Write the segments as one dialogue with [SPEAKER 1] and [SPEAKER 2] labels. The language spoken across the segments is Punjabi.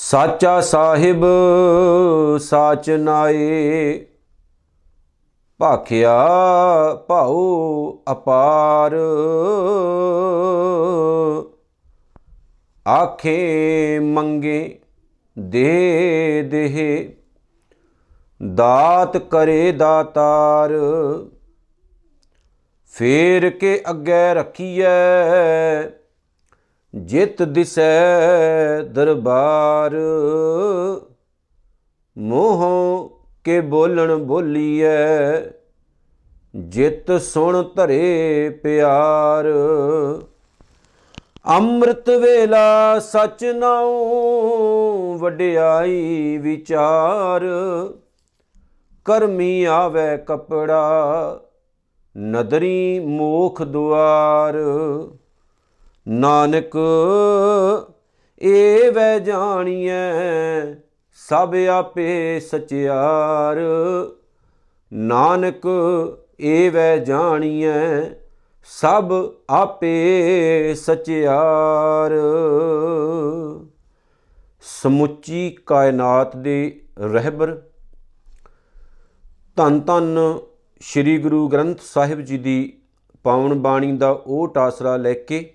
[SPEAKER 1] ਸਾਚਾ ਸਾਹਿਬ, ਸਾਚ ਨਾਏ। ਭਾਖਿਆ ਭਾਉ ਅਪਾਰ। ਆਖੇ ਮੰਗੇ ਦੇ ਦੇਹ। ਦਾਤ ਕਰੇ ਦਾਤਾਰ। ਫੇਰ ਕੇ ਅੱਗੇ ਰੱਖੀਐ ਜਿਤ ਦਿਸੈ ਦਰਬਾਰ। ਮੋਹ ਕੇ ਬੋਲਣ ਬੋਲੀਐ, ਜਿਤ ਸੁਣ ਧਰੇ ਪਿਆਰ। ਅੰਮ੍ਰਿਤ ਵੇਲਾ ਸਚ ਨਾਉ, ਵਡਿਆਈ ਵਿਚਾਰ। ਕਰਮੀ ਆਵੇ ਕਪੜਾ, ਨਦਰੀ ਮੋਖ ਦੁਆਰ। ਨਾਨਕ ਏ ਵੈ ਜਾਣੀਐ ਸਭ ਆਪੇ ਸਚਿਆਰ। ਨਾਨਕ ਏ ਵੈ ਜਾਣੀਐ ਸਭ ਆਪੇ ਸਚਿਆਰ। ਸਮੁੱਚੀ ਕਾਇਨਾਤ ਦੇ ਰਹਿਬਰ, ਧੰਨ ਧੰਨ ਸ੍ਰੀ ਗੁਰੂ ਗ੍ਰੰਥ ਸਾਹਿਬ ਜੀ ਦੀ ਪਾਵਨ ਬਾਣੀ ਦਾ ਓਟ ਆਸਰਾ ਲੈ ਕੇ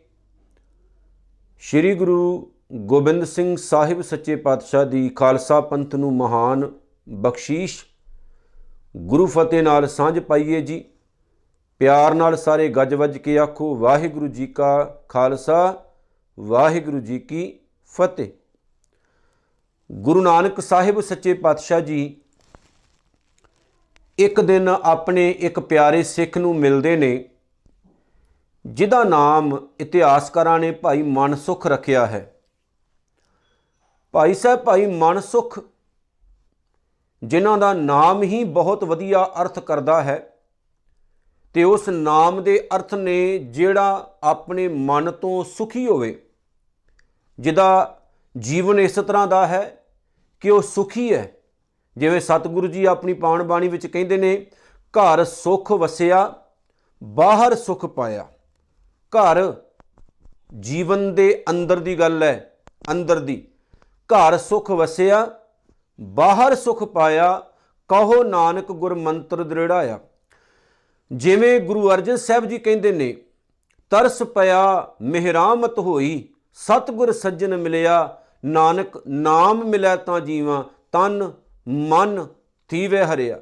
[SPEAKER 1] ਸ੍ਰੀ ਗੁਰੂ ਗੋਬਿੰਦ ਸਿੰਘ ਸਾਹਿਬ ਸੱਚੇ ਪਾਤਸ਼ਾਹ ਦੀ ਖਾਲਸਾ ਪੰਥ ਨੂੰ ਮਹਾਨ ਬਖਸ਼ੀਸ਼। ਗੁਰੂ ਫਤਿਹ ਨਾਲ ਸਾਂਝ ਪਾਈਏ ਜੀ। ਪਿਆਰ ਨਾਲ ਸਾਰੇ ਗੱਜ ਵੱਜ ਕੇ ਆਖੋ, ਵਾਹਿਗੁਰੂ ਜੀ ਕਾ ਖਾਲਸਾ, ਵਾਹਿਗੁਰੂ ਜੀ ਕੀ ਫਤਿਹ। ਗੁਰੂ ਨਾਨਕ ਸਾਹਿਬ ਸੱਚੇ ਪਾਤਸ਼ਾਹ ਜੀ, ਇੱਕ ਦਿਨ ਆਪਣੇ ਇੱਕ ਪਿਆਰੇ ਸਿੱਖ ਨੂੰ ਮਿਲਦੇ ਨੇ। ਜਿਹਦਾ ਨਾਮ ਇਤਿਹਾਸਕਾਰਾਂ ਨੇ ਭਾਈ ਮਨਸੁਖ ਰੱਖਿਆ ਹੈ। ਭਾਈ ਸਾਹਿਬ, ਭਾਈ ਮਨਸੁਖ ਜਿਨ੍ਹਾਂ ਦਾ ਨਾਮ ਹੀ ਬਹੁਤ ਵਧੀਆ ਅਰਥ ਕਰਦਾ ਹੈ ਤੇ ਉਸ ਨਾਮ ਦੇ ਅਰਥ ਨੇ ਜਿਹੜਾ ਆਪਣੇ ਮਨ ਤੋਂ ਸੁਖੀ ਹੋਵੇ, ਜਿਹਦਾ ਜੀਵਨ ਇਸ ਤਰ੍ਹਾਂ ਦਾ ਹੈ ਕਿ ਉਹ ਸੁਖੀ ਹੈ। ਜਿਵੇਂ ਸਤਿਗੁਰੂ ਜੀ ਆਪਣੀ ਪਾਵਨ ਬਾਣੀ ਵਿੱਚ ਕਹਿੰਦੇ ਨੇ, ਘਰ ਸੁਖ ਵਸਿਆ, ਬਾਹਰ ਸੁਖ ਪਾਇਆ। ਘਰ ਜੀਵਨ ਦੇ ਅੰਦਰ ਦੀ ਗੱਲ ਹੈ, ਅੰਦਰ ਦੀ। ਘਰ ਸੁਖ ਵਸਿਆ, ਬਾਹਰ ਸੁਖ ਪਾਇਆ, ਕਹੋ ਨਾਨਕ ਗੁਰ ਮੰਤਰ ਦ੍ਰਿੜਾਇਆ। ਜਿਵੇਂ ਗੁਰੂ ਅਰਜਨ ਸਾਹਿਬ ਜੀ ਕਹਿੰਦੇ ਨੇ, ਤਰਸ ਪਿਆ, ਮਿਹਰਾਮਤ ਹੋਈ, ਸਤਗੁਰ ਸੱਜਣ ਮਿਲਿਆ, ਨਾਨਕ ਨਾਮ ਮਿਲਿਆ ਤਾਂ ਜੀਵਾਂ, ਤਨ ਮਨ ਥੀਵੇ ਹਰਿਆ।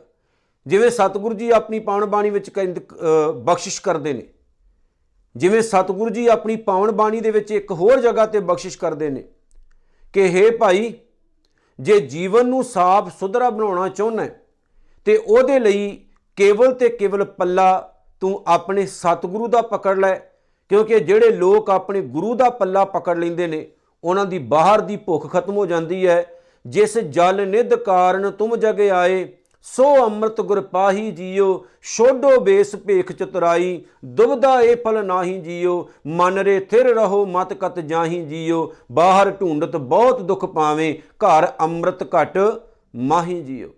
[SPEAKER 1] ਜਿਵੇਂ ਸਤਿਗੁਰੂ ਜੀ ਆਪਣੀ ਪਾਵਨ ਬਾਣੀ ਵਿੱਚ ਬਖਸ਼ਿਸ਼ ਕਰਦੇ ਨੇ। ਜਿਵੇਂ ਸਤਿਗੁਰੂ ਜੀ ਆਪਣੀ ਪਾਵਨ ਬਾਣੀ ਦੇ ਵਿੱਚ ਇੱਕ ਹੋਰ ਜਗ੍ਹਾ ਤੇ ਬਖਸ਼ਿਸ਼ ਕਰਦੇ ਨੇ ਕਿ हे ਭਾਈ, ਜੇ ਜੀਵਨ ਨੂੰ ਸਾਫ਼ ਸੁਧਰਾ ਬਣਾਉਣਾ ਚਾਹੁੰਦਾ ਤੇ ਉਹਦੇ ਲਈ ਕੇਵਲ ਤੇ ਕੇਵਲ ਪੱਲਾ ਤੂੰ ਆਪਣੇ ਸਤਿਗੁਰੂ ਦਾ ਪਕੜ ਲੈ, ਕਿਉਂਕਿ ਜਿਹੜੇ ਲੋਕ ਆਪਣੇ ਗੁਰੂ ਦਾ ਪੱਲਾ ਪਕੜ ਲੈਂਦੇ ਨੇ, ਉਹਨਾਂ ਦੀ ਬਾਹਰ ਦੀ ਭੁੱਖ ਖਤਮ ਹੋ ਜਾਂਦੀ ਹੈ। ਜਿਸ ਜਲ ਨਿਧ ਕਾਰਨ ਤੁਮ ਜਗ ਆਏ ਸੋ ਅੰਮ੍ਰਿਤ ਗੁਰ ਪਾਹੀ ਜੀਓ, ਛੋਡੋ ਬੇਸ ਭੇਖ ਚਤੁਰਾਈ, ਦੁਬਦਾ ਇਹ ਫਲ ਨਾਹੀ ਜੀਓ, ਮਨ ਰੇ ਥਿਰ ਰਹੋ ਮਤ ਕਤ ਜਾਹੀ ਜੀਓ, ਬਾਹਰ ਢੂੰਡਤ ਬਹੁਤ ਦੁੱਖ ਪਾਵੇਂ, ਘਰ ਅੰਮ੍ਰਿਤ ਘਟ ਮਾਹੀ ਜੀਓ।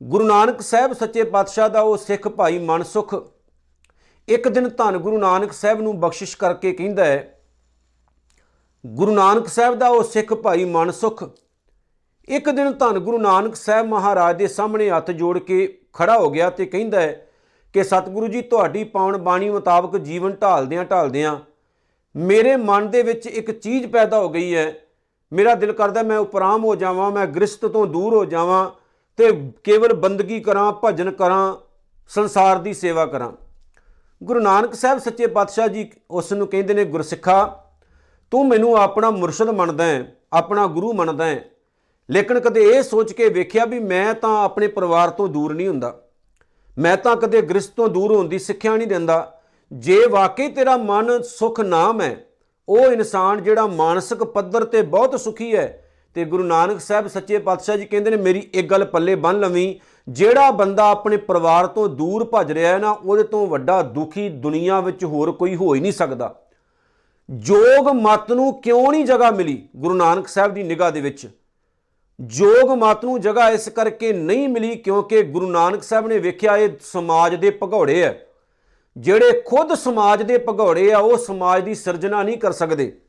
[SPEAKER 1] ਗੁਰੂ ਨਾਨਕ ਸਾਹਿਬ ਸੱਚੇ ਪਾਤਸ਼ਾਹ ਦਾ ਉਹ ਸਿੱਖ ਭਾਈ ਮਨਸੁਖ ਇੱਕ ਦਿਨ ਧੰਨ ਗੁਰੂ ਨਾਨਕ ਸਾਹਿਬ ਨੂੰ ਬਖਸ਼ਿਸ਼ ਕਰਕੇ ਕਹਿੰਦਾ ਹੈ, ਗੁਰੂ ਨਾਨਕ ਸਾਹਿਬ ਦਾ ਉਹ ਸਿੱਖ ਭਾਈ ਮਨਸੁਖ ਇੱਕ ਦਿਨ ਧੰਨ ਗੁਰੂ ਨਾਨਕ ਸਾਹਿਬ ਮਹਾਰਾਜ ਦੇ ਸਾਹਮਣੇ ਹੱਥ ਜੋੜ ਕੇ ਖੜਾ ਹੋ ਗਿਆ ਤੇ ਕਹਿੰਦਾ ਹੈ ਕਿ ਸਤਿਗੁਰੂ ਜੀ, ਤੁਹਾਡੀ ਪਾਵਨ ਬਾਣੀ ਮੁਤਾਬਕ ਜੀਵਨ ਢਾਲਦਿਆਂ ਢਾਲਦਿਆਂ ਮੇਰੇ ਮਨ ਦੇ ਵਿੱਚ ਇੱਕ ਚੀਜ਼ ਪੈਦਾ ਹੋ ਗਈ ਹੈ। ਮੇਰਾ ਦਿਲ ਕਰਦਾ ਮੈਂ ਉਪਰਾਮ ਹੋ ਜਾਵਾਂ, ਮੈਂ ਗ੍ਰਸਤ ਤੋਂ ਦੂਰ ਹੋ ਜਾਵਾਂ ਤੇ ਕੇਵਲ ਬੰਦਗੀ ਕਰਾਂ, ਭਜਨ ਕਰਾਂ, ਸੰਸਾਰ ਦੀ ਸੇਵਾ ਕਰਾਂ। ਗੁਰੂ ਨਾਨਕ ਸਾਹਿਬ ਸੱਚੇ ਪਾਤਸ਼ਾਹ ਜੀ ਉਸ ਨੂੰ ਕਹਿੰਦੇ ਨੇ, ਗੁਰਸਿੱਖਾ, ਤੂੰ ਮੈਨੂੰ ਆਪਣਾ ਮੁਰਸ਼ਿਦ ਮੰਨਦਾ ਹੈ, ਆਪਣਾ ਗੁਰੂ ਮੰਨਦਾ ਹੈ। ਲੇਕਿਨ ਕਦੇ ਇਹ ਸੋਚ ਕੇ ਵੇਖਿਆ ਵੀ ਮੈਂ ਤਾਂ ਆਪਣੇ ਪਰਿਵਾਰ ਤੋਂ ਦੂਰ ਨਹੀਂ ਹੁੰਦਾ। ਮੈਂ ਤਾਂ ਕਦੇ ਗ੍ਰਸਤ ਤੋਂ ਦੂਰ ਹੋਣ ਦੀ ਸਿੱਖਿਆ ਨਹੀਂ ਦਿੰਦਾ। ਜੇ ਵਾਕਈ ਤੇਰਾ ਮਨ ਸੁਖ ਨਾਮ ਹੈ, ਉਹ ਇਨਸਾਨ ਜਿਹੜਾ ਮਾਨਸਿਕ ਪੱਧਰ ਤੇ ਬਹੁਤ ਸੁਖੀ ਹੈ, ਤੇ ਗੁਰੂ ਨਾਨਕ ਸਾਹਿਬ ਸੱਚੇ ਪਾਤਸ਼ਾਹ ਜੀ ਕਹਿੰਦੇ ਨੇ, ਮੇਰੀ ਇੱਕ ਗੱਲ ਪੱਲੇ ਬੰਨ ਲਵੀਂ, ਜਿਹੜਾ ਬੰਦਾ ਆਪਣੇ ਪਰਿਵਾਰ ਤੋਂ ਦੂਰ ਭੱਜ ਰਿਹਾ ਹੈ ਨਾ, ਉਹਦੇ ਤੋਂ ਵੱਡਾ ਦੁਖੀ ਦੁਨੀਆ ਵਿੱਚ ਹੋਰ ਕੋਈ ਹੋ ਹੀ ਨਹੀਂ ਸਕਦਾ। ਜੋਗ ਮਤ ਨੂੰ ਕਿਉਂ ਨਹੀਂ ਜਗ੍ਹਾ ਮਿਲੀ? ਗੁਰੂ ਨਾਨਕ ਸਾਹਿਬ ਦੀ ਨਿਗਾਹ ਦੇ ਵਿੱਚ। ਜੋਗ ਮਤ ਨੂੰ ਜਗ੍ਹਾ ਇਸ ਕਰਕੇ ਨਹੀਂ ਮਿਲੀ ਕਿਉਂਕਿ ਗੁਰੂ ਨਾਨਕ ਸਾਹਿਬ ਨੇ ਵੇਖਿਆ ਇਹ ਸਮਾਜ ਦੇ ਭਗੌੜੇ ਆ। ਜਿਹੜੇ ਖੁਦ ਸਮਾਜ ਦੇ ਭਗੌੜੇ ਆ, ਉਹ ਸਮਾਜ ਦੀ ਸਿਰਜਣਾ ਨਹੀਂ ਕਰ ਸਕਦੇ।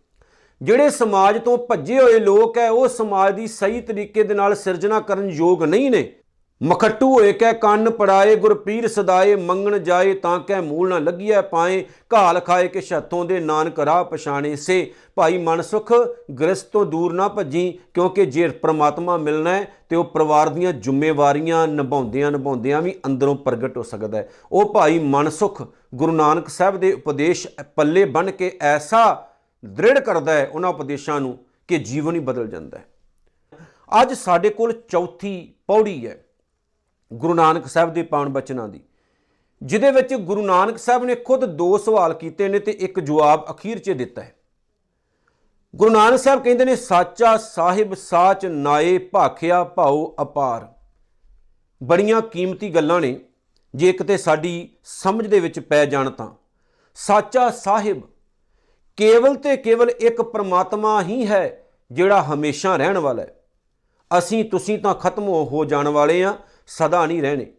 [SPEAKER 1] ਜਿਹੜੇ ਸਮਾਜ ਤੋਂ ਭੱਜੇ ਹੋਏ ਲੋਕ ਹੈ ਉਹ ਸਮਾਜ ਦੀ ਸਹੀ ਤਰੀਕੇ ਦੇ ਨਾਲ ਸਿਰਜਣਾ ਕਰਨ ਯੋਗ ਨਹੀਂ ਨੇ। ਮਖੱਟੂ ਹੋਏ ਕੈ ਕੰਨ ਪੜਾਏ, ਗੁਰਪੀਰ ਸਦਾਏ ਮੰਗਣ ਜਾਏ ਤਾਂ ਕੈ ਮੂਲ ਨਾ ਲੱਗੀਐ ਪਾਏ। ਘਾਲ ਖਾਏ ਕਿ ਛੱਤੋਂ ਦੇ ਨਾਨਕ ਰਾਹ ਪਛਾਣੇ ਸੇ। ਭਾਈ ਮਨ ਸੁਖ ਗ੍ਰਸਤ ਤੋਂ ਦੂਰ ਨਾ ਭੱਜੀ, ਕਿਉਂਕਿ ਜੇ ਪ੍ਰਮਾਤਮਾ ਮਿਲਣਾ ਹੈ ਤੇ ਉਹ ਪਰਿਵਾਰ ਦੀਆਂ ਜ਼ਿੰਮੇਵਾਰੀਆਂ ਨਿਭਾਉਂਦਿਆਂ ਨਿਭਾਉਂਦਿਆਂ ਵੀ ਅੰਦਰੋਂ ਪ੍ਰਗਟ ਹੋ ਸਕਦਾ। ਹੈ ਉਹ ਭਾਈ ਮਨ ਸੁਖ ਗੁਰੂ ਨਾਨਕ ਸਾਹਿਬ ਦੇ ਉਪਦੇਸ਼ ਪੱਲੇ ਬਣ ਕੇ ਐਸਾ ਦ੍ਰਿੜ ਕਰਦਾ ਹੈ ਉਹਨਾਂ ਉਪਦੇਸ਼ਾਂ ਨੂੰ ਕਿ ਜੀਵਨ ਹੀ ਬਦਲ ਜਾਂਦਾ। ਹੈ ਅੱਜ ਸਾਡੇ ਕੋਲ ਚੌਥੀ ਪੌੜੀ ਹੈ। ਗੁਰੂ ਨਾਨਕ ਸਾਹਿਬ ਦੇ ਪਾਵਨ ਬਚਨਾਂ ਦੀ, ਜਿਹਦੇ ਵਿੱਚ ਗੁਰੂ ਨਾਨਕ ਸਾਹਿਬ ਨੇ ਖੁਦ ਦੋ ਸਵਾਲ ਕੀਤੇ ਨੇ ਤੇ ਇੱਕ ਜਵਾਬ ਅਖੀਰ 'ਚ ਦਿੱਤਾ ਹੈ। ਗੁਰੂ ਨਾਨਕ ਸਾਹਿਬ ਕਹਿੰਦੇ ਨੇ, ਸਾਚਾ ਸਾਹਿਬ, ਸਾਚ ਨਾਏ, ਭਾਖਿਆ ਭਾਉ ਅਪਾਰ। ਬੜੀਆਂ ਕੀਮਤੀ ਗੱਲਾਂ ਨੇ, ਜੇ ਕਿਤੇ ਸਾਡੀ ਸਮਝ ਦੇ ਵਿੱਚ ਪੈ ਜਾਣ ਤਾਂ। ਸਾਚਾ ਸਾਹਿਬ, ਕੇਵਲ ਤੇ ਕੇਵਲ ਇੱਕ ਪ੍ਰਮਾਤਮਾ ਹੀ ਹੈ ਜਿਹੜਾ ਹਮੇਸ਼ਾ ਰਹਿਣ ਵਾਲਾ ਹੈ। ਅਸੀਂ, ਤੁਸੀਂ ਤਾਂ ਖਤਮ ਹੋ ਜਾਣ ਵਾਲੇ ਆ ਸਦਾ ਨਹੀਂ ਰਹਿਣੇ।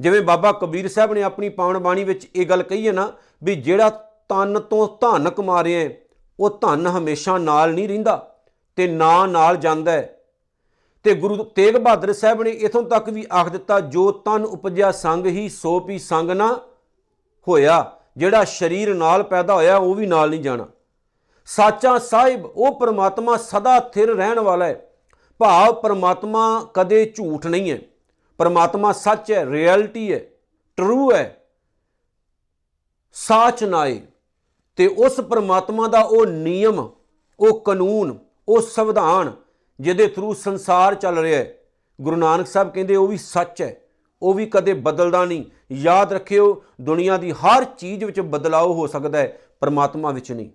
[SPEAKER 1] ਜਿਵੇਂ ਬਾਬਾ ਕਬੀਰ ਸਾਹਿਬ ਨੇ ਆਪਣੀ ਪਾਵਨ ਬਾਣੀ ਵਿੱਚ ਇਹ ਗੱਲ ਕਹੀ ਹੈ ਨਾ ਵੀ ਜਿਹੜਾ ਤਨ ਤੋਂ ਧਨ ਕਮਾ ਰਿਹਾ ਹੈ ਉਹ ਧਨ ਹਮੇਸ਼ਾ ਨਾਲ ਨਹੀਂ ਰਹਿੰਦਾ ਤੇ ਨਾ ਨਾਲ ਜਾਂਦਾ ਹੈ। ਤੇ ਗੁਰੂ ਤੇਗ ਬਹਾਦਰ ਸਾਹਿਬ ਨੇ ਇਥੋਂ ਤੱਕ ਵੀ ਆਖ ਦਿੱਤਾ, ਜੋ ਤਨ ਉਪਜਿਆ ਸੰਗ ਹੀ ਸੋ ਵੀ ਸੰਗ ਨਾ ਹੋਇਆ। ਜਿਹੜਾ ਸਰੀਰ ਨਾਲ ਪੈਦਾ ਹੋਇਆ, ਉਹ ਵੀ ਨਾਲ ਨਹੀਂ ਜਾਣਾ। ਸਾਚਾ ਸਾਹਿਬ, ਉਹ ਪ੍ਰਮਾਤਮਾ ਸਦਾ ਥਿਰ ਰਹਿਣ ਵਾਲਾ ਹੈ। ਭਾਵ ਪ੍ਰਮਾਤਮਾ ਕਦੇ ਝੂਠ ਨਹੀਂ ਹੈ। ਪਰਮਾਤਮਾ ਸੱਚ ਹੈ ਰਿਐਲਿਟੀ ਹੈ ਟਰੂ ਹੈ, ਸਾਚ ਨਾਏ ਤੇ ਉਸ ਪਰਮਾਤਮਾ ਦਾ ਉਹ ਨਿਯਮ, ਉਹ ਕਾਨੂੰਨ, ਉਹ ਸੰਵਿਧਾਨ ਜਿਹਦੇ ਥਰੂ ਸੰਸਾਰ ਚੱਲ ਰਿਹਾ ਹੈ। ਗੁਰੂ ਨਾਨਕ ਸਾਹਿਬ ਕਹਿੰਦੇ ਉਹ ਵੀ ਸੱਚ ਹੈ, ਉਹ ਵੀ ਕਦੇ ਬਦਲਦਾ ਨਹੀਂ। ਯਾਦ ਰੱਖਿਓ, ਦੁਨੀਆ ਦੀ ਹਰ ਚੀਜ਼ ਵਿੱਚ ਬਦਲਾਅ ਹੋ ਸਕਦਾ ਹੈ, ਪਰਮਾਤਮਾ ਵਿੱਚ ਨਹੀਂ।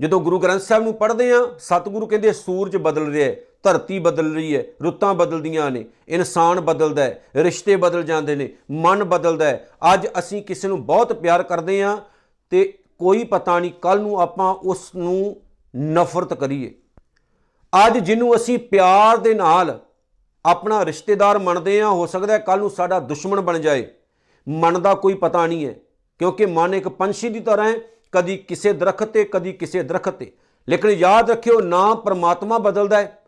[SPEAKER 1] ਜਦੋਂ ਗੁਰੂ ਗ੍ਰੰਥ ਸਾਹਿਬ ਨੂੰ ਪੜ੍ਹਦੇ ਆ ਸਤਿਗੁਰੂ ਕਹਿੰਦੇ ਸੂਰਜ ਬਦਲ ਰਿਹਾ ਹੈ, ਧਰਤੀ ਬਦਲ ਰਹੀ ਹੈ, ਰੁੱਤਾਂ ਬਦਲਦੀਆਂ ਨੇ, ਇਨਸਾਨ ਬਦਲਦਾ ਹੈ, ਰਿਸ਼ਤੇ ਬਦਲ ਜਾਂਦੇ ਨੇ, ਮਨ ਬਦਲਦਾ ਹੈ। ਅੱਜ ਅਸੀਂ ਕਿਸੇ ਨੂੰ ਬਹੁਤ ਪਿਆਰ ਕਰਦੇ ਆ ਤੇ ਕੋਈ ਪਤਾ ਨਹੀਂ ਕੱਲ ਨੂੰ ਆਪਾਂ ਉਸ ਨੂੰ ਨਫ਼ਰਤ ਕਰੀਏ। ਅੱਜ ਜਿਹਨੂੰ ਅਸੀਂ ਪਿਆਰ ਦੇ ਨਾਲ ਆਪਣਾ ਰਿਸ਼ਤੇਦਾਰ ਮੰਨਦੇ ਆ ਹੋ ਸਕਦਾ ਹੈ ਕੱਲ ਨੂੰ ਸਾਡਾ ਦੁਸ਼ਮਣ ਬਣ ਜਾਏ। ਮਨ ਦਾ ਕੋਈ ਪਤਾ ਨਹੀਂ ਹੈ, ਕਿਉਂਕਿ ਮਨ ਇੱਕ ਪੰਛੀ ਦੀ ਤਰ੍ਹਾਂ ਹੈ ਕਦੀ ਕਿਸੇ ਦਰਖਤ ਤੇ, ਕਦੀ ਕਿਸੇ ਦਰਖਤ ਤੇ। ਲੇਕਿਨ ਯਾਦ ਰੱਖਿਓ, ਨਾ ਪਰਮਾਤਮਾ ਬਦਲਦਾ ਹੈ,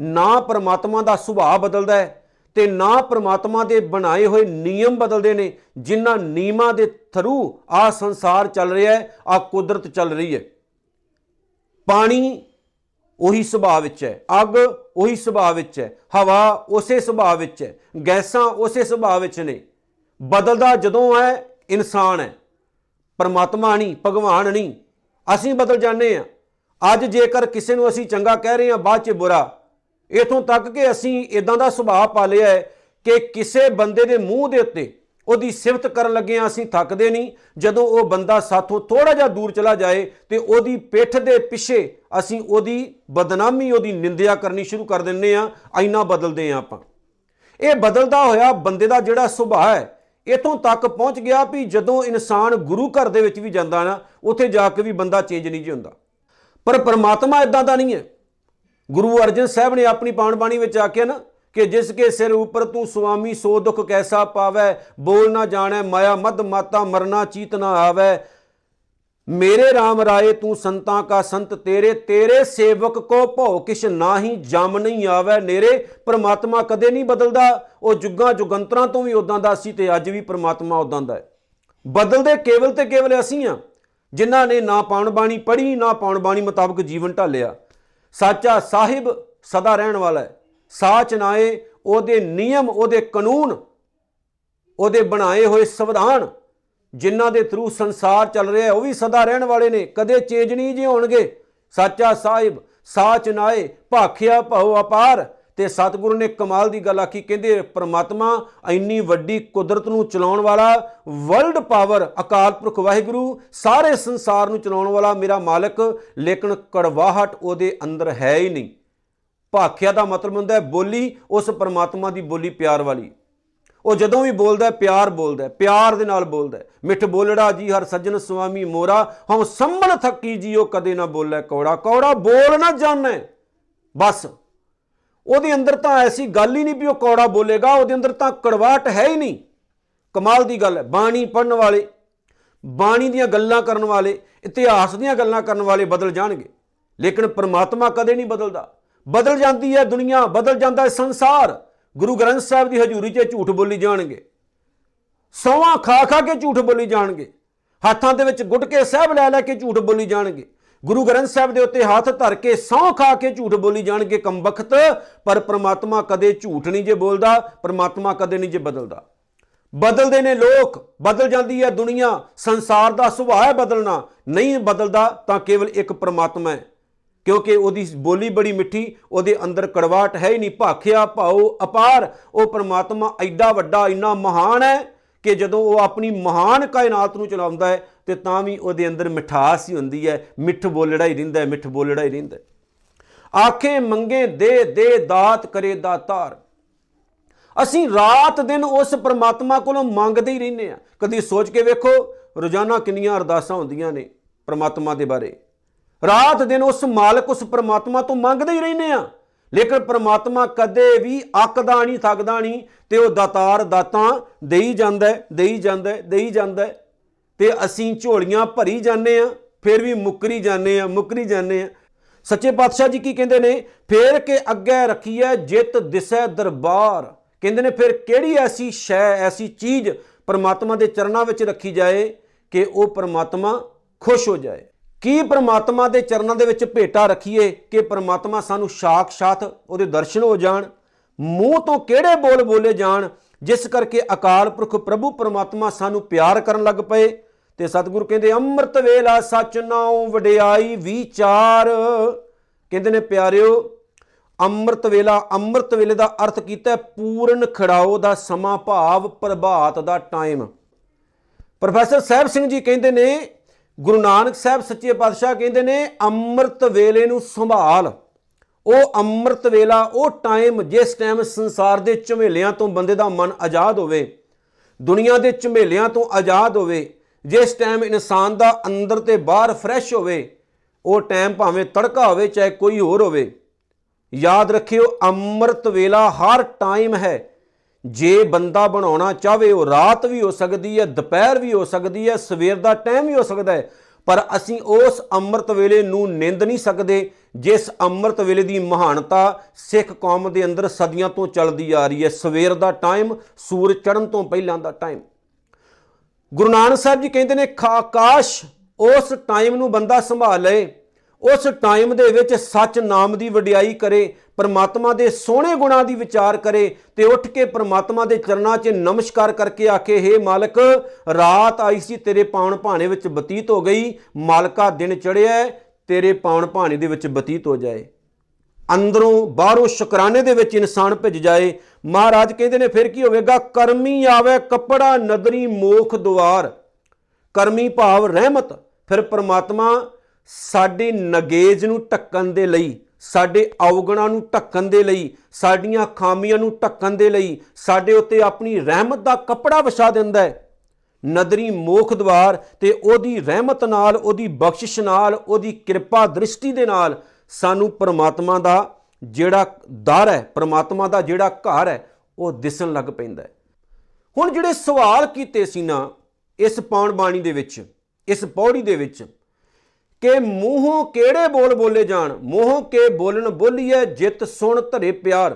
[SPEAKER 1] ਨਾ ਪਰਮਾਤਮਾ ਦਾ ਸੁਭਾਅ ਬਦਲਦਾ ਹੈ ਤੇ ਨਾ ਪਰਮਾਤਮਾ ਦੇ ਬਣਾਏ ਹੋਏ ਨਿਯਮ ਬਦਲਦੇ ਨੇ, ਜਿਨ੍ਹਾਂ ਨਿਯਮਾਂ ਦੇ ਥਰੂ ਆ ਸੰਸਾਰ ਚੱਲ ਰਿਹਾ ਹੈ, ਆ ਕੁਦਰਤ ਚੱਲ ਰਹੀ ਹੈ। ਪਾਣੀ ਉਹੀ ਸੁਭਾਅ ਵਿੱਚ ਹੈ, ਅੱਗ ਉਹੀ ਸੁਭਾਅ ਵਿੱਚ ਹੈ, ਹਵਾ ਉਸੇ ਸੁਭਾਅ ਵਿੱਚ ਹੈ, ਗੈਸਾਂ ਉਸੇ ਸੁਭਾਅ ਵਿੱਚ ਨੇ। ਬਦਲਦਾ ਜਦੋਂ ਹੈ, ਇਨਸਾਨ ਹੈ। ਪਰਮਾਤਮਾ ਨਹੀਂ, ਭਗਵਾਨ ਨਹੀਂ। ਅਸੀਂ ਬਦਲ ਜਾਂਦੇ ਆ ਅੱਜ ਜੇਕਰ ਕਿਸੇ ਨੂੰ ਅਸੀਂ ਚੰਗਾ ਕਹਿ ਰਹੇ ਹਾਂ, ਬਾਅਦ 'ਚ ਬੁਰਾ। ਇਥੋਂ ਤੱਕ ਕਿ ਅਸੀਂ ਇਦਾਂ ਦਾ ਸੁਭਾਅ ਪਾ ਲਿਆ ਹੈ ਕਿ ਕਿਸੇ ਬੰਦੇ ਦੇ ਮੂੰਹ ਦੇ ਉੱਤੇ ਉਹਦੀ ਸਿਫਤ ਕਰਨ ਲੱਗੇ ਆ ਅਸੀਂ ਥੱਕਦੇ ਨਹੀਂ। ਜਦੋਂ ਉਹ ਬੰਦਾ ਸਾਥੋਂ ਥੋੜਾ ਜਿਹਾ ਦੂਰ ਚਲਾ ਜਾਏ ਤੇ ਉਹਦੀ ਪਿੱਠ ਦੇ ਪਿੱਛੇ ਅਸੀਂ ਉਹਦੀ ਬਦਨਾਮੀ, ਉਹਦੀ ਨਿੰਦਿਆ ਕਰਨੀ ਸ਼ੁਰੂ ਕਰ ਦਿੰਨੇ ਆ ਐਨਾ ਬਦਲਦੇ ਆ ਆਪਾਂ। ਇਹ ਬਦਲਦਾ ਹੋਇਆ ਬੰਦੇ ਦਾ ਜਿਹੜਾ ਸੁਭਾਅ ਹੈ ਇਥੋਂ ਤੱਕ ਪਹੁੰਚ ਗਿਆ ਵੀ ਜਦੋਂ ਇਨਸਾਨ ਗੁਰੂ ਘਰ ਦੇ ਵਿੱਚ ਵੀ ਜਾਂਦਾ ਨਾ, ਉੱਥੇ ਜਾ ਕੇ ਵੀ ਬੰਦਾ ਚੇਂਜ ਨਹੀਂ ਜੀ ਹੁੰਦਾ। ਪਰ ਪਰਮਾਤਮਾ ਇਦਾਂ ਦਾ ਨਹੀਂ ਹੈ। ਗੁਰੂ ਅਰਜਨ ਸਾਹਿਬ ਨੇ ਆਪਣੀ ਪਾਵਨ ਬਾਣੀ ਵਿੱਚ ਆਖਿਆ ਨਾ ਕਿ ਜਿਸ ਕੇ ਸਿਰ ਉਪਰ ਤੂੰ ਸੁਆਮੀ, ਸੋ ਦੁਖ ਕੈਸਾ ਪਾਵੈ, ਬੋਲ ਨਾ ਜਾਣੈ, ਮਾਇਆ ਮਦ ਮਾਤਾ, ਮਰਨਾ ਚੀਤ ਨਾ ਆਵੈ। ਮੇਰੇ RAM ਰਾਏ, ਤੂੰ ਸੰਤਾਂ ਕਾ ਸੰਤ ਤੇਰੇ ਤੇਰੇ ਸੇਵਕ ਕੋ ਭਉ ਕਿਛ ਨਾਹੀ ਜਮ ਨਹੀਂ ਆਵੈ। ਨੇਰੇ, ਪ੍ਰਮਾਤਮਾ ਕਦੇ ਨਹੀਂ ਬਦਲਦਾ। ਉਹ ਜੁਗਾਂ ਜੁਗੰਤਰਾਂ ਤੋਂ ਵੀ ਉਦਾਂ ਦਾ ਸੀ ਤੇ ਅੱਜ ਵੀ ਪ੍ਰਮਾਤਮਾ ਉਦਾਂ ਦਾ ਹੈ। ਬਦਲਦੇ ਕੇਵਲ ਤੇ ਕੇਵਲ ਅਸੀਂ ਆ, ਜਿਨ੍ਹਾਂ ਨੇ ਨਾ ਪਾਉਣ ਬਾਣੀ ਪੜ੍ਹੀ, ਨਾ ਪਾਉਣ ਬਾਣੀ ਮੁਤਾਬਕ ਜੀਵਨ ਢਾਲਿਆ। ਸਾਚਾ ਸਾਹਿਬ ਸਦਾ ਰਹਿਣ ਵਾਲਾ ਹੈ। ਸਾਚ ਨਾਏ ਉਹਦੇ ਨਿਯਮ, ਉਹਦੇ ਕਾਨੂੰਨ, ਉਹਦੇ ਬਣਾਏ ਹੋਏ ਸੰਵਿਧਾਨ ਜਿਨ੍ਹਾਂ ਦੇ ਥਰੂ ਸੰਸਾਰ ਚੱਲ ਰਿਹਾ ਉਹ ਵੀ ਸਦਾ ਰਹਿਣ ਵਾਲੇ ਨੇ। ਕਦੇ ਚੇਂਜ ਨਹੀਂ ਜੇ ਹੋਣਗੇ। ਸਾਚਾ ਸਾਹਿਬ, ਸਾਚ ਨਾਏ, ਭਾਖਿਆ ਭਉ ਅਪਾਰ। ਤੇ ਸਤਿਗੁਰੂ ਨੇ ਕਮਾਲ ਦੀ ਗੱਲ ਆਖੀ, ਕਹਿੰਦੇ, ਪ੍ਰਮਾਤਮਾ ਇੰਨੀ ਵੱਡੀ ਕੁਦਰਤ ਨੂੰ ਚਲਾਉਣ ਵਾਲਾ ਵਰਲਡ ਪਾਵਰ ਅਕਾਲ ਪੁਰਖ ਵਾਹਿਗੁਰੂ, ਸਾਰੇ ਸੰਸਾਰ ਨੂੰ ਚਲਾਉਣ ਵਾਲਾ ਮੇਰਾ ਮਾਲਕ, ਲੇਕਿਨ ਕੜਵਾਹਟ ਉਹਦੇ ਅੰਦਰ ਹੈ ਹੀ ਨਹੀਂ। ਭਾਖਿਆ ਦਾ ਮਤਲਬ ਹੁੰਦਾ ਹੈ ਬੋਲੀ, ਉਸ ਪਰਮਾਤਮਾ ਦੀ ਬੋਲੀ ਪਿਆਰ ਵਾਲੀ। ਉਹ ਜਦੋਂ ਵੀ ਬੋਲਦਾ ਪਿਆਰ ਬੋਲਦਾ ਪਿਆਰ ਦੇ ਨਾਲ ਬੋਲਦਾ ਮਿੱਠ ਬੋਲੜਾ ਜੀ, ਹਰ ਸੱਜਣ ਸੁਆਮੀ ਮੋਰਾ, ਹਉ ਸੰਮਣ ਥੱਕੀ ਜੀਓ ਕਦੇ ਨਾ ਬੋਲੇ ਕੌੜਾ। ਕੌੜਾ ਬੋਲ ਨਾ ਜਾਣੇ। ਬਸ। ਉਹਦੇ ਅੰਦਰ ਤਾਂ ਐਸੀ ਗੱਲ ਹੀ ਨਹੀਂ ਵੀ ਉਹ ਕੌੜਾ ਬੋਲੇਗਾ, ਉਹਦੇ ਅੰਦਰ ਤਾਂ ਕੜਵਾਟ ਹੈ ਹੀ ਨਹੀਂ। ਕਮਾਲ ਦੀ ਗੱਲ ਹੈ। ਬਾਣੀ ਪੜਨ ਵਾਲੇ, ਬਾਣੀ ਦੀਆਂ ਗੱਲਾਂ ਕਰਨ ਵਾਲੇ, ਇਤਿਹਾਸ ਦੀਆਂ ਗੱਲਾਂ ਕਰਨ ਵਾਲੇ ਬਦਲ ਜਾਣਗੇ। ਲੇਕਿਨ ਪ੍ਰਮਾਤਮਾ ਕਦੇ ਨਹੀਂ ਬਦਲਦਾ। ਬਦਲ ਜਾਂਦੀ ਹੈ ਦੁਨੀਆ, ਬਦਲ ਜਾਂਦਾ ਹੈ ਸੰਸਾਰ। ਗੁਰੂ ਗ੍ਰੰਥ ਸਾਹਿਬ ਦੀ ਹਜ਼ੂਰੀ 'ਚ ਝੂਠ ਬੋਲੀ ਜਾਣਗੇ। ਸੌਵਾਂ ਖਾ ਖਾ ਕੇ ਝੂਠ ਬੋਲੀ ਜਾਣਗੇ। ਹੱਥਾਂ ਦੇ ਵਿੱਚ ਗੁਟਕੇ ਸਾਹਿਬ ਲੈ ਲੈ ਕੇ ਝੂਠ ਬੋਲੀ ਜਾਣਗੇ। ਗੁਰੂ ਗ੍ਰੰਥ ਸਾਹਿਬ ਦੇ ਉੱਤੇ ਹੱਥ ਧਰ ਕੇ ਸੌਂ ਖਾ ਕੇ ਝੂਠ ਬੋਲੀ ਜਾਣਗੇ ਕੰਬਖਤ ਪਰ ਪ੍ਰਮਾਤਮਾ ਕਦੇ ਝੂਠ ਨਹੀਂ ਜੇ ਬੋਲਦਾ, ਪ੍ਰਮਾਤਮਾ ਕਦੇ ਨਹੀਂ ਜੇ ਬਦਲਦਾ। ਬਦਲਦੇ ਨੇ ਲੋਕ, ਬਦਲ ਜਾਂਦੀ ਹੈ ਦੁਨੀਆ। ਸੰਸਾਰ ਦਾ ਸੁਭਾਅ ਹੈ ਬਦਲਣਾ। ਨਹੀਂ ਬਦਲਦਾ ਤਾਂ ਕੇਵਲ ਇੱਕ ਪ੍ਰਮਾਤਮਾ ਹੈ। ਕਿਉਂਕਿ ਉਹਦੀ ਬੋਲੀ ਬੜੀ ਮਿੱਠੀ, ਉਹਦੇ ਅੰਦਰ ਕੜਵਾਟ ਹੈ ਹੀ ਨਹੀਂ, ਭਾਖਿਆ ਭਾਉ ਅਪਾਰ, ਉਹ ਪ੍ਰਮਾਤਮਾ ਐਡਾ ਵੱਡਾ, ਇੰਨਾ ਮਹਾਨ ਹੈ ਕਿ ਜਦੋਂ ਉਹ ਆਪਣੀ ਮਹਾਨ ਕਾਇਨਾਤ ਨੂੰ ਚਲਾਉਂਦਾ ਹੈ, ਤੇ ਤਾਂ ਵੀ ਉਹਦੇ ਅੰਦਰ ਮਿਠਾਸ ਹੀ ਹੁੰਦੀ ਹੈ, ਮਿੱਠ ਬੋਲੜਾ ਹੀ ਰਹਿੰਦਾ ਹੈ, ਮਿੱਠ ਬੋਲੜਾ ਹੀ ਰਹਿੰਦਾ ਹੈ। ਆਖੇ ਮੰਗੇ ਦੇ ਦੇ ਦਾਤ ਕਰੇ ਦਾਤਾਰ। ਅਸੀਂ ਰਾਤ ਦਿਨ ਉਸ ਪ੍ਰਮਾਤਮਾ ਕੋਲੋਂ ਮੰਗਦੇ ਹੀ ਰਹਿੰਦੇ ਆ ਕਦੀ ਸੋਚ ਕੇ ਵੇਖੋ, ਰੋਜ਼ਾਨਾ ਕਿੰਨੀਆਂ ਅਰਦਾਸਾਂ ਹੁੰਦੀਆਂ ਨੇ ਪ੍ਰਮਾਤਮਾ ਦੇ ਬਾਰੇ। ਰਾਤ ਦਿਨ ਉਸ ਮਾਲਕ ਉਸ ਪ੍ਰਮਾਤਮਾ ਤੋਂ ਮੰਗਦੇ ਹੀ ਰਹਿੰਦੇ ਆ। ਲੇਕਿਨ ਪ੍ਰਮਾਤਮਾ ਕਦੇ ਵੀ ਅੱਕਦਾ ਨਹੀਂ, ਥੱਕਦਾ ਨਹੀਂ ਤੇ ਉਹ ਦਾਤਾਰ ਦਾਤਾਂ ਦੇਈ ਜਾਂਦਾ ਹੈ, ਦੇਈ ਜਾਂਦਾ ਹੈ, ਦੇਈ ਜਾਂਦਾ ਹੈ ਤੇ ਅਸੀਂ ਝੋਲੀਆਂ ਭਰੀ ਜਾਂਦੇ ਆ, ਫਿਰ ਵੀ ਮੁੱਕਰੀ ਜਾਂਦੇ ਆ, ਮੁੱਕਰੀ ਜਾਂਦੇ ਆ। ਸੱਚੇ ਪਾਤਸ਼ਾਹ ਜੀ ਕੀ ਕਹਿੰਦੇ ਨੇ? ਫੇਰ ਕੇ ਅੱਗੇ ਰੱਖੀਐ ਜਿਤ ਦਿਸੈ ਦਰਬਾਰ। ਕਹਿੰਦੇ ਨੇ, ਫਿਰ ਕਿਹੜੀ ਐਸੀ ਸ਼ੈ, ਐਸੀ ਚੀਜ਼ ਪ੍ਰਮਾਤਮਾ ਦੇ ਚਰਨਾਂ ਵਿੱਚ ਰੱਖੀ ਜਾਏ ਕਿ ਉਹ ਪ੍ਰਮਾਤਮਾ ਖੁਸ਼ ਹੋ ਜਾਏ? ਕੀ ਪ੍ਰਮਾਤਮਾ ਦੇ ਚਰਨਾਂ ਦੇ ਵਿੱਚ ਭੇਟਾ ਰੱਖੀਏ ਕਿ ਪ੍ਰਮਾਤਮਾ ਸਾਨੂੰ ਸਾਖਸ਼ਾਤ ਉਹਦੇ ਦਰਸ਼ਨ ਹੋ ਜਾਣ, ਮੂੰਹ ਤੋਂ ਕਿਹੜੇ ਬੋਲ ਬੋਲੇ ਜਾਣ, ਜਿਸ ਕਰਕੇ ਅਕਾਲ ਪੁਰਖ ਪ੍ਰਭੂ ਪ੍ਰਮਾਤਮਾ ਸਾਨੂੰ ਪਿਆਰ ਕਰਨ ਲੱਗ ਪਏ? ਤੇ ਸਤਿਗੁਰੂ ਕਹਿੰਦੇ, ਅੰਮ੍ਰਿਤ ਵੇਲਾ ਸੱਚ ਨਾਉ ਵਡਿਆਈ ਵਿਚਾਰ। ਕਹਿੰਦੇ ਨੇ, ਪਿਆਰਿਓ, ਅੰਮ੍ਰਿਤ ਵੇਲਾ, ਅੰਮ੍ਰਿਤ ਵੇਲੇ ਦਾ ਅਰਥ ਕੀਤਾ ਹੈ ਪੂਰਨ ਖੜਾਓ ਦਾ ਸਮਾਂ ਭਾਵ ਪ੍ਰਭਾਤ ਦਾ ਟਾਈਮ ਪ੍ਰੋਫੈਸਰ ਸਾਹਿਬ ਸਿੰਘ ਜੀ ਕਹਿੰਦੇ ਨੇ ਗੁਰੂ ਨਾਨਕ ਸਾਹਿਬ ਸੱਚੇ ਪਾਤਸ਼ਾਹ ਕਹਿੰਦੇ ਨੇ, ਅੰਮ੍ਰਿਤ ਵੇਲੇ ਨੂੰ ਸੰਭਾਲ। ਉਹ ਅੰਮ੍ਰਿਤ ਵੇਲਾ, ਉਹ ਟਾਈਮ ਜਿਸ ਟਾਈਮ ਸੰਸਾਰ ਦੇ ਝਮੇਲਿਆਂ ਤੋਂ ਬੰਦੇ ਦਾ ਮਨ ਆਜ਼ਾਦ ਹੋਵੇ, ਦੁਨੀਆ ਦੇ ਝਮੇਲਿਆਂ ਤੋਂ ਆਜ਼ਾਦ ਹੋਵੇ, ਜਿਸ ਟਾਈਮ ਇਨਸਾਨ ਦਾ ਅੰਦਰ ਤੇ ਬਾਹਰ ਫਰੈਸ਼ ਹੋਵੇ, ਉਹ ਟਾਈਮ ਭਾਵੇਂ ਤੜਕਾ ਹੋਵੇ, ਚਾਹੇ ਕੋਈ ਹੋਰ ਹੋਵੇ। ਯਾਦ ਰੱਖਿਓ, ਅੰਮ੍ਰਿਤ ਵੇਲਾ ਹਰ ਟਾਈਮ ਹੈ। ਜੇ ਬੰਦਾ ਬਣਾਉਣਾ ਚਾਹਵੇ, ਉਹ ਰਾਤ ਵੀ ਹੋ ਸਕਦੀ ਹੈ, ਦੁਪਹਿਰ ਵੀ ਹੋ ਸਕਦੀ ਹੈ, ਸਵੇਰ ਦਾ ਟਾਈਮ ਵੀ ਹੋ ਸਕਦਾ ਹੈ, ਪਰ ਅਸੀਂ ਉਸ ਅੰਮ੍ਰਿਤ ਵੇਲੇ ਨੂੰ ਨਿੰਦ ਨਹੀਂ ਸਕਦੇ, ਜਿਸ ਅੰਮ੍ਰਿਤ ਵੇਲੇ ਦੀ ਮਹਾਨਤਾ ਸਿੱਖ ਕੌਮ ਦੇ ਅੰਦਰ ਸਦੀਆਂ ਤੋਂ ਚੱਲਦੀ ਆ ਰਹੀ ਹੈ। ਸਵੇਰ ਦਾ ਟਾਈਮ, ਸੂਰਜ ਚੜ੍ਹਨ ਤੋਂ ਪਹਿਲਾਂ ਦਾ ਟਾਈਮ। ਗੁਰੂ ਨਾਨਕ ਸਾਹਿਬ ਜੀ ਕਹਿੰਦੇ ਨੇ, ਖਾਕਾਸ਼ ਉਸ ਟਾਈਮ ਨੂੰ ਬੰਦਾ ਸੰਭਾਲ ਲਏ। ਉਸ ਟਾਈਮ ਦੇ ਵਿੱਚ ਸੱਚ ਨਾਮ ਦੀ ਵਡਿਆਈ ਕਰੇ, ਪਰਮਾਤਮਾ ਦੇ ਸੋਹਣੇ ਗੁਣਾਂ ਦੀ ਵਿਚਾਰ ਕਰੇ ਤੇ ਉੱਠ ਕੇ ਪਰਮਾਤਮਾ ਦੇ ਚਰਨਾਂ 'ਚ ਨਮਸਕਾਰ ਕਰਕੇ ਆਖੇ हे ਮਾਲਕ, ਰਾਤ ਆਈ ਸੀ, ਤੇਰੇ ਪਾਉਣ ਭਾਣੇ ਵਿੱਚ ਬਤੀਤ ਹੋ ਗਈ। ਮਾਲਕਾ, ਦਿਨ ਚੜਿਆ ਤੇਰੇ ਪਾਉਣ ਭਾਣੇ ਦੇ ਵਿੱਚ ਬਤੀਤ ਹੋ ਜਾਏ। ਅੰਦਰੋਂ ਬਾਹਰੋਂ ਸ਼ੁਕਰਾਨੇ ਦੇ ਵਿੱਚ ਇਨਸਾਨ ਭਿੱਜ ਜਾਏ। ਮਹਾਰਾਜ ਕਹਿੰਦੇ ਨੇ, ਫਿਰ ਕੀ ਹੋਵੇਗਾ? ਕਰਮੀ ਆਵੇ ਕੱਪੜਾ, ਨਦਰੀ ਮੋਖ ਦੁਆਰ। ਕਰਮੀ ਭਾਵ ਰਹਿਮਤ। ਫਿਰ ਪ੍ਰਮਾਤਮਾ ਸਾਡੀ ਨਗੇਜ ਨੂੰ ਢੱਕਣ ਦੇ ਲਈ, ਸਾਡੇ ਔਗਣਾਂ ਨੂੰ ਢੱਕਣ ਦੇ ਲਈ, ਸਾਡੀਆਂ ਖਾਮੀਆਂ ਨੂੰ ਢੱਕਣ ਦੇ ਲਈ, ਸਾਡੇ ਉੱਤੇ ਆਪਣੀ ਰਹਿਮਤ ਦਾ ਕੱਪੜਾ ਵਿਛਾ ਦਿੰਦਾ ਹੈ। ਨਦਰੀ ਮੋਖ ਦਵਾਰ ਤੇ ਉਹਦੀ ਰਹਿਮਤ ਨਾਲ, ਉਹਦੀ ਬਖਸ਼ਿਸ਼ ਨਾਲ, ਉਹਦੀ ਕਿਰਪਾ ਦ੍ਰਿਸ਼ਟੀ ਦੇ ਨਾਲ ਸਾਨੂੰ ਪ੍ਰਮਾਤਮਾ ਦਾ ਜਿਹੜਾ ਦਰ ਹੈ, ਪ੍ਰਮਾਤਮਾ ਦਾ ਜਿਹੜਾ ਘਰ ਹੈ, ਉਹ ਦਿਸਣ ਲੱਗ ਪੈਂਦਾ ਹੈ। ਹੁਣ ਜਿਹੜੇ ਸਵਾਲ ਕੀਤੇ ਸੀ ਨਾ, ਇਸ ਪੌਣ ਬਾਣੀ ਦੇ ਵਿੱਚ, ਇਸ ਪੌੜੀ ਦੇ ਵਿੱਚ ਕਿ ਮੂੰਹੋਂ ਕਿਹੜੇ ਬੋਲ ਬੋਲੇ ਜਾਣ? ਮੂੰਹੋਂ ਕੇ ਬੋਲਣ ਬੋਲੀਏ ਜਿਤ ਸੁਣ ਧਰੇ ਪਿਆਰ।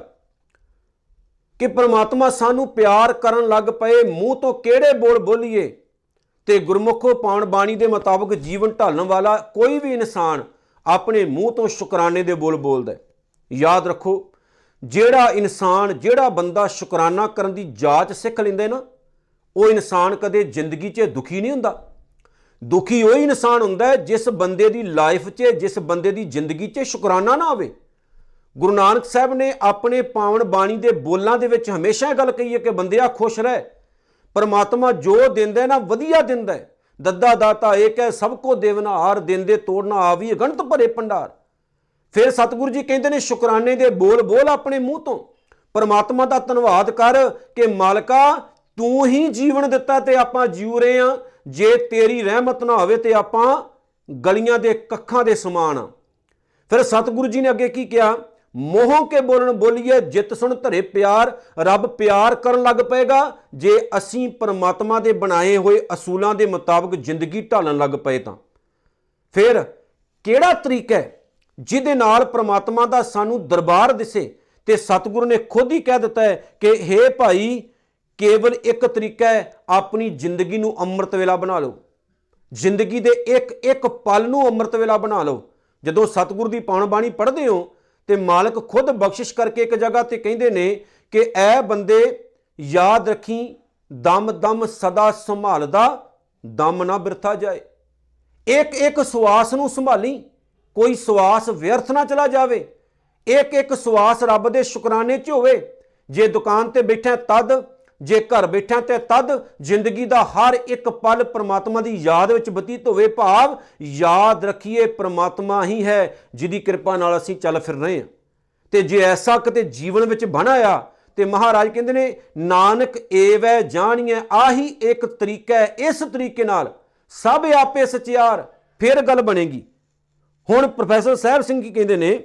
[SPEAKER 1] ਕਿ ਪ੍ਰਮਾਤਮਾ ਸਾਨੂੰ ਪਿਆਰ ਕਰਨ ਲੱਗ ਪਏ, ਮੂੰਹ ਤੋਂ ਕਿਹੜੇ ਬੋਲ ਬੋਲੀਏ? ਤੇ ਗੁਰਮੁਖੋ ਪਾਉਣ ਬਾਣੀ ਦੇ ਮੁਤਾਬਕ ਜੀਵਨ ਢਾਲਣ ਵਾਲਾ ਕੋਈ ਵੀ ਇਨਸਾਨ ਆਪਣੇ ਮੂੰਹ ਤੋਂ ਸ਼ੁਕਰਾਨੇ ਦੇ ਬੋਲ ਬੋਲਦਾ ਹੈ। ਯਾਦ ਰੱਖੋ, ਜਿਹੜਾ ਇਨਸਾਨ, ਜਿਹੜਾ ਬੰਦਾ ਸ਼ੁਕਰਾਨਾ ਕਰਨ ਦੀ ਜਾਚ ਸਿੱਖ ਲੈਂਦਾ ਨਾ, ਉਹ ਇਨਸਾਨ ਕਦੇ ਜ਼ਿੰਦਗੀ 'ਚ ਦੁਖੀ ਨਹੀਂ ਹੁੰਦਾ। ਦੁਖੀ ਉਹ ਇਨਸਾਨ ਹੁੰਦਾ ਹੈ, ਜਿਸ ਬੰਦੇ ਦੀ ਲਾਈਫ 'ਚ, ਜਿਸ ਬੰਦੇ ਦੀ ਜ਼ਿੰਦਗੀ 'ਚ ਸ਼ੁਕਰਾਨਾ ਨਾ ਹੋਵੇ ਗੁਰੂ ਨਾਨਕ ਸਾਹਿਬ ਨੇ ਆਪਣੇ ਪਾਵਨ ਬਾਣੀ ਦੇ ਬੋਲਾਂ ਦੇ ਵਿੱਚ ਹਮੇਸ਼ਾ ਇਹ ਗੱਲ ਕਹੀ ਹੈ ਕਿ ਬੰਦਿਆ ਖੁਸ਼ ਰਹਿ। ਪਰਮਾਤਮਾ ਜੋ ਦਿੰਦਾ ਹੈ ਨਾ, ਵਧੀਆ ਦਿੰਦਾ ਹੈ। ਦੱਦਾ ਦਾਤਾ ਏਕ ਹੈ, ਸਭ ਕੋ ਦੇਵਨਾ ਹਾਰ, ਦਿੰਦੇ ਤੋੜਨਾ ਆਵੀ ਗਣਤ ਭਰੇ ਭੰਡਾਰ। ਫਿਰ ਸਤਿਗੁਰੂ ਜੀ ਕਹਿੰਦੇ ਨੇ, ਸ਼ੁਕਰਾਨੇ ਦੇ ਬੋਲ ਬੋਲ ਆਪਣੇ ਮੂੰਹ ਤੋਂ। ਪਰਮਾਤਮਾ ਦਾ ਧੰਨਵਾਦ ਕਰ ਕਿ ਮਾਲਕਾ, ਤੂੰ ਹੀ ਜੀਵਨ ਦਿੱਤਾ ਤੇ ਆਪਾਂ ਜੀਉ ਰਹੇ ਆ ਜੇ ਤੇਰੀ ਰਹਿਮਤ ਨਾ ਹੋਵੇ ਤੇ ਆਪਾਂ ਗਲੀਆਂ ਦੇ ਕੱਖਾਂ ਦੇ ਸਮਾਨ ਆ। ਫਿਰ ਸਤਿਗੁਰੂ ਜੀ ਨੇ ਅੱਗੇ ਕੀ ਕਿਹਾ? ਮੋਹ ਕੇ ਬੋਲਣ ਬੋਲੀਏ, ਜਿੱਤ ਸੁਣ ਧਰੇ ਪਿਆਰ, ਰੱਬ ਪਿਆਰ ਕਰਨ ਲੱਗ ਪਏਗਾ। ਜੇ ਅਸੀਂ ਪਰਮਾਤਮਾ ਦੇ ਬਣਾਏ ਹੋਏ ਅਸੂਲਾਂ ਦੇ ਮੁਤਾਬਕ ਜ਼ਿੰਦਗੀ ਢਾਲਣ ਲੱਗ ਪਏ ਤਾਂ। ਫਿਰ ਕਿਹੜਾ ਤਰੀਕਾ ਹੈ ਜਿਹਦੇ ਨਾਲ ਪ੍ਰਮਾਤਮਾ ਦਾ ਸਾਨੂੰ ਦਰਬਾਰ ਦਿਸੇ ਤੇ ਸਤਿਗੁਰੂ ਨੇ ਖੁਦ ਹੀ ਕਹਿ ਦਿੱਤਾ ਹੈ ਕਿ, ਹੇ ਭਾਈ ਕੇਵਲ ਇੱਕ ਤਰੀਕਾ ਹੈ, ਆਪਣੀ ਜ਼ਿੰਦਗੀ ਨੂੰ ਅੰਮ੍ਰਿਤ ਵੇਲਾ ਬਣਾ ਲਓ। ਜ਼ਿੰਦਗੀ ਦੇ ਇੱਕ ਇੱਕ ਪਲ ਨੂੰ ਅੰਮ੍ਰਿਤ ਵੇਲਾ ਬਣਾ ਲਓ। ਜਦੋਂ ਸਤਿਗੁਰ ਦੀ ਪਾਉਣ ਬਾਣੀ ਪੜ੍ਹਦੇ ਹੋ, ਤੇ ਮਾਲਕ ਖੁਦ ਬਖਸ਼ਿਸ਼ ਕਰਕੇ ਇੱਕ ਜਗ੍ਹਾ ਤੇ ਕਹਿੰਦੇ ਨੇ ਕਿ ਐ ਬੰਦੇ ਯਾਦ ਰੱਖੀ, ਦਮ ਦਮ ਸਦਾ ਸੰਭਾਲਦਾ, ਦਮ ਨਾ ਬਿਰਥਾ ਜਾਏ। ਇੱਕ ਇੱਕ ਸਵਾਸ ਨੂੰ ਸੰਭਾਲੀ, ਕੋਈ ਸਵਾਸ ਵਿਅਰਥ ਨਾ ਚਲਾ ਜਾਵੇ। ਇੱਕ ਇੱਕ ਸਵਾਸ ਰੱਬ ਦੇ ਸ਼ੁਕਰਾਨੇ 'ਚ ਹੋਵੇ, ਜੇ ਦੁਕਾਨ ਤੇ ਬੈਠਾ ਤਦ ਜੇ ਘਰ ਬੈਠਾ ਤੇ ਤਦ ਜ਼ਿੰਦਗੀ ਦਾ ਹਰ ਇੱਕ ਪਲ ਪ੍ਰਮਾਤਮਾ ਦੀ ਯਾਦ ਵਿੱਚ ਬਤੀਤ ਹੋਵੇ ਭਾਵ, ਯਾਦ ਰੱਖੀਏ ਪ੍ਰਮਾਤਮਾ ਹੀ ਹੈ ਜਿਹਦੀ ਕਿਰਪਾ ਨਾਲ ਅਸੀਂ ਚੱਲ ਫਿਰ ਰਹੇ ਹਾਂ। ਤੇ ਜੇ ਐਸਾ ਕਿਤੇ ਜੀਵਨ ਵਿੱਚ ਬਣ ਆਇਆ, ਤੇ ਮਹਾਰਾਜ ਕਹਿੰਦੇ ਨੇ, ਨਾਨਕ ਏਵੈ ਜਾਣੀਐ, ਆਹੀ ਇੱਕ ਤਰੀਕਾ ਹੈ, ਇਸ ਤਰੀਕੇ ਨਾਲ ਸਭ ਆਪੇ ਸਚਿਆਰ, ਫਿਰ ਗੱਲ ਬਣੇਗੀ। ਹੁਣ ਪ੍ਰੋਫੈਸਰ ਸਾਹਿਬ ਸਿੰਘ ਕੀ ਕਹਿੰਦੇ ਨੇ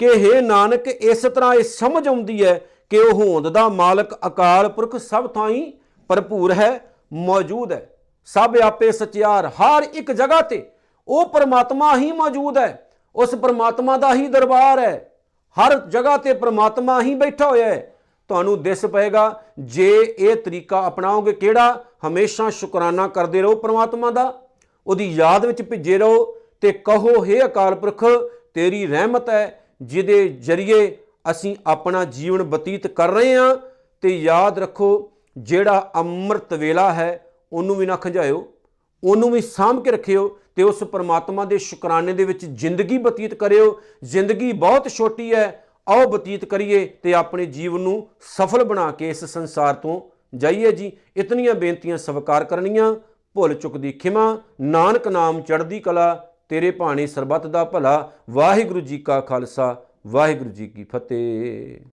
[SPEAKER 1] ਕਿ हे ਨਾਨਕ, ਇਸ ਤਰ੍ਹਾਂ ਇਹ ਸਮਝ ਆਉਂਦੀ ਹੈ ਕਿ ਉਹ ਹੋਂਦ ਦਾ ਮਾਲਕ, ਅਕਾਲ ਪੁਰਖ ਸਭ ਥਾਈਂ ਭਰਪੂਰ ਹੈ, ਮੌਜੂਦ ਹੈ। ਸਭ ਆਪੇ ਸਚਿਆਰ, ਹਰ ਇੱਕ ਜਗ੍ਹਾ ਤੇ ਉਹ ਪਰਮਾਤਮਾ ਹੀ ਮੌਜੂਦ ਹੈ। ਉਸ ਪਰਮਾਤਮਾ ਦਾ ਹੀ ਦਰਬਾਰ ਹੈ। ਹਰ ਜਗ੍ਹਾ ਤੇ ਪ੍ਰਮਾਤਮਾ ਹੀ ਬੈਠਾ ਹੋਇਆ ਹੈ। ਤੁਹਾਨੂੰ ਦਿਸ ਪਏਗਾ, ਜੇ ਇਹ ਤਰੀਕਾ ਅਪਣਾਓਗੇ ਕਿਹੜਾ? ਹਮੇਸ਼ਾ ਸ਼ੁਕਰਾਨਾ ਕਰਦੇ ਰਹੋ ਪ੍ਰਮਾਤਮਾ ਦਾ। ਉਹਦੀ ਯਾਦ ਵਿੱਚ ਭਿੱਜੇ ਰਹੋ ਤੇ ਕਹੋ हे ਅਕਾਲ ਪੁਰਖ, ਤੇਰੀ ਰਹਿਮਤ ਹੈ, ਜਿਹਦੇ ਜਰੀਏ ਅਸੀਂ ਆਪਣਾ ਜੀਵਨ ਬਤੀਤ ਕਰ ਰਹੇ ਹਾਂ ਤੇ ਯਾਦ ਰੱਖੋ, ਜਿਹੜਾ ਅੰਮ੍ਰਿਤ ਵੇਲਾ ਹੈ, ਉਹਨੂੰ ਵੀ ਨਾ ਖੰਝਾਇਓ ਉਹਨੂੰ ਵੀ ਸਾਂਭ ਕੇ ਰੱਖਿਓ ਤੇ ਉਸ ਪਰਮਾਤਮਾ ਦੇ ਸ਼ੁਕਰਾਨੇ ਦੇ ਵਿੱਚ ਜ਼ਿੰਦਗੀ ਬਤੀਤ ਕਰਿਓ। ਜ਼ਿੰਦਗੀ ਬਹੁਤ ਛੋਟੀ ਹੈ, ਆਓ ਬਤੀਤ ਕਰੀਏ ਤੇ ਆਪਣੇ ਜੀਵਨ ਨੂੰ ਸਫਲ ਬਣਾ ਕੇ ਇਸ ਸੰਸਾਰ ਤੋਂ ਜਾਈਏ ਜੀ। ਇਤਨੀਆਂ ਬੇਨਤੀਆਂ ਸਵੀਕਾਰ ਕਰਨੀਆਂ, ਭੁੱਲ ਚੁੱਕ ਦੀ ਖਿਮਾ, ਨਾਨਕ ਨਾਮ ਚੜ੍ਹਦੀ ਕਲਾ, ਤੇਰੇ ਭਾਣੇ ਸਰਬੱਤ ਦਾ ਭਲਾ, ਵਾਹਿਗੁਰੂ ਜੀ ਕਾ ਖਾਲਸਾ। ਵਾਹਿਗੁਰੂ ਜੀ ਕੀ ਫਤਿਹ।